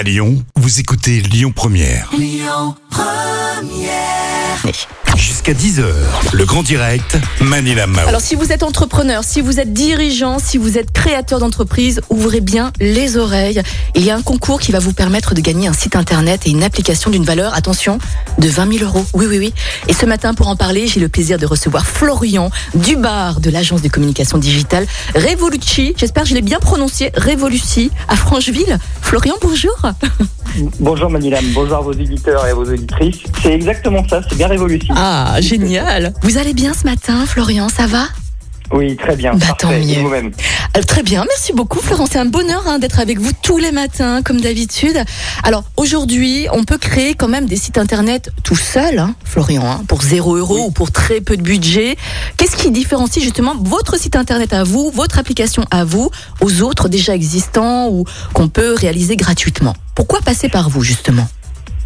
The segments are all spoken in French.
À Lyon, vous écoutez Lyon Première. Jusqu'à 10h, le grand direct, Manila Mao. Alors si vous êtes entrepreneur, si vous êtes dirigeant, si vous êtes créateur d'entreprise, ouvrez bien les oreilles. Il y a un concours qui va vous permettre de gagner un site internet et une application d'une valeur, attention, de 20 000 euros. Oui, oui, oui. Et ce matin, pour en parler, j'ai le plaisir de recevoir Florian Dubar de l'agence de communication digitale Revoluci. J'espère que je l'ai bien prononcé, Revoluci, à Francheville. Florian, bonjour. Bonjour Manilam, bonjour à vos éditeurs et à vos auditrices. C'est exactement ça, c'est bien révolution. Ah, génial. Vous allez bien ce matin, Florian, ça va? Oui, très bien. Bah, tant mieux. vous-même Euh, Très bien, merci beaucoup Florent. C'est un bonheur hein, d'être avec vous tous les matins, comme d'habitude. Alors aujourd'hui, on peut créer quand même des sites internet tout seul, hein, Florian, hein, pour 0 euros Oui. ou pour très peu de budget. Qu'est-ce qui différencie justement votre site internet à vous, votre application à vous, aux autres déjà existants ou qu'on peut réaliser gratuitement? Pourquoi passer par vous justement?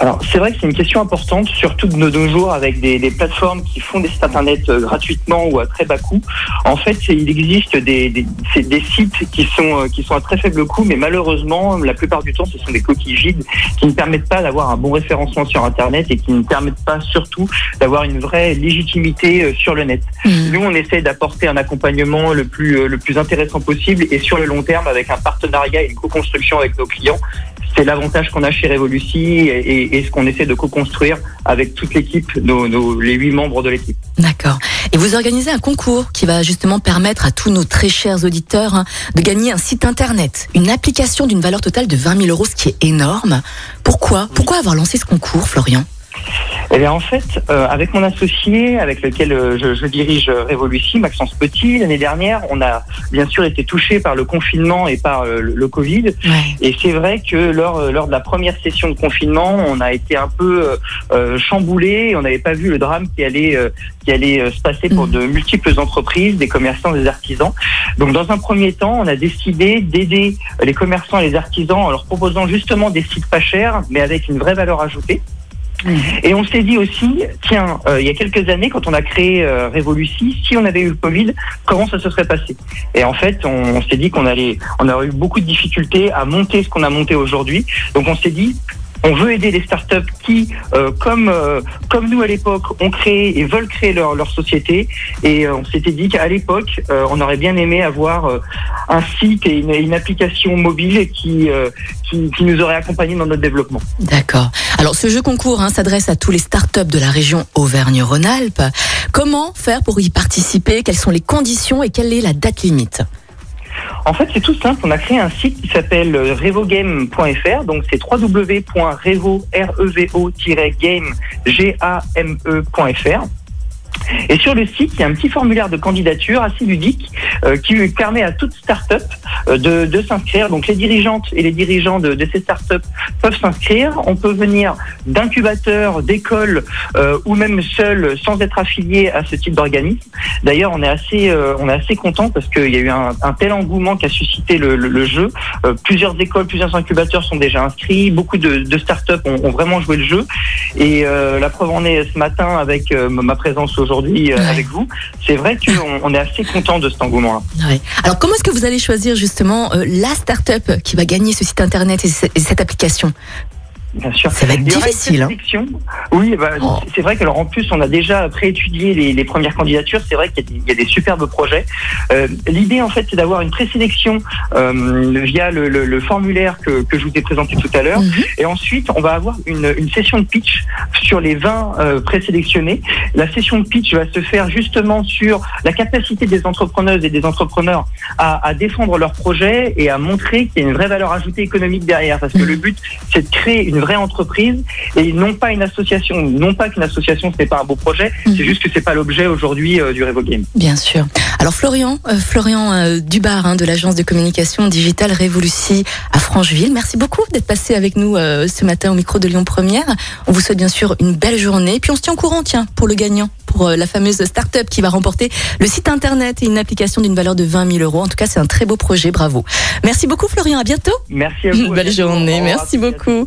Alors, c'est vrai que c'est une question importante, surtout de nos, jours avec des, des plateformes qui font des sites internet euh, gratuitement ou à très bas coût. En fait, il existe des, des, c'est des sites qui sont, euh, qui sont à très faible coût, mais malheureusement, la plupart du temps, ce sont des coquilles vides qui ne permettent pas d'avoir un bon référencement sur Internet et qui ne permettent pas surtout d'avoir une vraie légitimité euh, sur le net. Hmm. Nous, on essaie d'apporter un accompagnement le plus, le plus intéressant possible et sur le long terme avec un partenariat et une co-construction avec nos clients. C'est l'avantage qu'on a chez Revoluci et, ce qu'on essaie de co-construire avec toute l'équipe, nos, nos- les huit membres de l'équipe. D'accord. Et vous organisez un concours qui va justement permettre à tous nos très chers auditeurs hein, de gagner un site internet, une application d'une valeur totale de 20 000 euros, ce qui est énorme. Pourquoi? Pourquoi avoir lancé ce concours, Florian? Eh bien, en fait, euh, avec mon associé, avec lequel euh, je, je dirige euh, Revoluci, Maxence Petit, l'année dernière, on a bien sûr été touché par le confinement et par euh, le, le Covid. Ouais. Et c'est vrai que lors, lors de la première session de confinement, on a été un peu euh, chamboulé. On n'avait pas vu le drame qui allait, euh, qui allait se passer pour Mhm. de multiples entreprises, des commerçants, des artisans. Donc, dans un premier temps, on a décidé d'aider les commerçants et les artisans en leur proposant justement des sites pas chers, mais avec une vraie valeur ajoutée. Et on s'est dit aussi, tiens, euh, il y a quelques années, quand on a créé euh, Revoluci, si on avait eu le Covid, comment ça se serait passé? Et en fait, on, on s'est dit qu'on allait, on aurait eu beaucoup de difficultés à monter ce qu'on a monté aujourd'hui. Donc on s'est dit, on veut aider les startups qui, euh, comme euh, comme nous à l'époque, ont créé et veulent créer leur leur société. Et euh, on s'était dit qu'à l'époque, on aurait bien aimé avoir un site et une, application mobile qui, qui qui nous aurait accompagnés dans notre développement. D'accord. Alors ce jeu concours hein, s'adresse à tous les startups de la région Auvergne-Rhône-Alpes. Comment faire pour y participer? Quelles sont les conditions et quelle est la date limite? En fait, c'est tout simple. On a créé un site qui s'appelle euh, revogame.fr. Donc, c'est www.revo-game G-A-M-E.fr. Et sur le site, il y a un petit formulaire de candidature assez ludique euh, qui permet à toute start-up euh, de, s'inscrire. Donc les dirigeantes et les dirigeants de, ces start-up peuvent s'inscrire. On peut venir d'incubateurs, d'écoles euh, ou même seul sans être affilié à ce type d'organisme. D'ailleurs, on est assez, euh, assez content parce qu'il y a eu un, tel engouement qu'a suscité le, jeu. Plusieurs écoles, plusieurs incubateurs sont déjà inscrits. Beaucoup de, de start-up ont, ont vraiment joué le jeu. Et la preuve en est ce matin avec ma présence aujourd'hui euh, Ouais. avec vous. C'est vrai qu'on on est assez content de cet engouement-là. Ouais. Alors comment est-ce que vous allez choisir justement euh, la startup qui va gagner ce site internet et cette application? Bien sûr. Ça va être difficile. Hein. Oui, bah, Oh. c'est vrai que alors en plus on a déjà préétudié les, les premières candidatures. C'est vrai qu'il y, a des- il y a des superbes projets. Euh, L'idée en fait c'est d'avoir une présélection euh, via le, le- le formulaire que, que je vous ai présenté tout à l'heure. Mhm. Et ensuite on va avoir une, une session de pitch sur les 20 euh, présélectionnés. La session de pitch va se faire justement sur la capacité des entrepreneuses et des entrepreneurs à, à défendre leurs projets et à montrer qu'il y a une vraie valeur ajoutée économique derrière. Parce que le but c'est de créer une vraie entreprise et non pas une association. Non pas qu'une association ce n'est pas un beau projet, Mhm. c'est juste que c'est pas l'objet aujourd'hui euh, du Revo Game. Bien sûr. Alors Florian, euh, Florian euh, Dubar hein, de l'agence de communication digitale Révoluci à Francheville, merci beaucoup d'être passé avec nous euh, ce matin au micro de Lyon Première. On vous souhaite bien sûr une belle journée. Puis on se tient au courant, tiens, pour le gagnant, pour la fameuse start-up qui va remporter le site internet et une application d'une valeur de 20 000 euros. En tout cas, c'est un très beau projet. Bravo. Merci beaucoup Florian. À bientôt. Merci à vous. Belle journée. Merci beaucoup.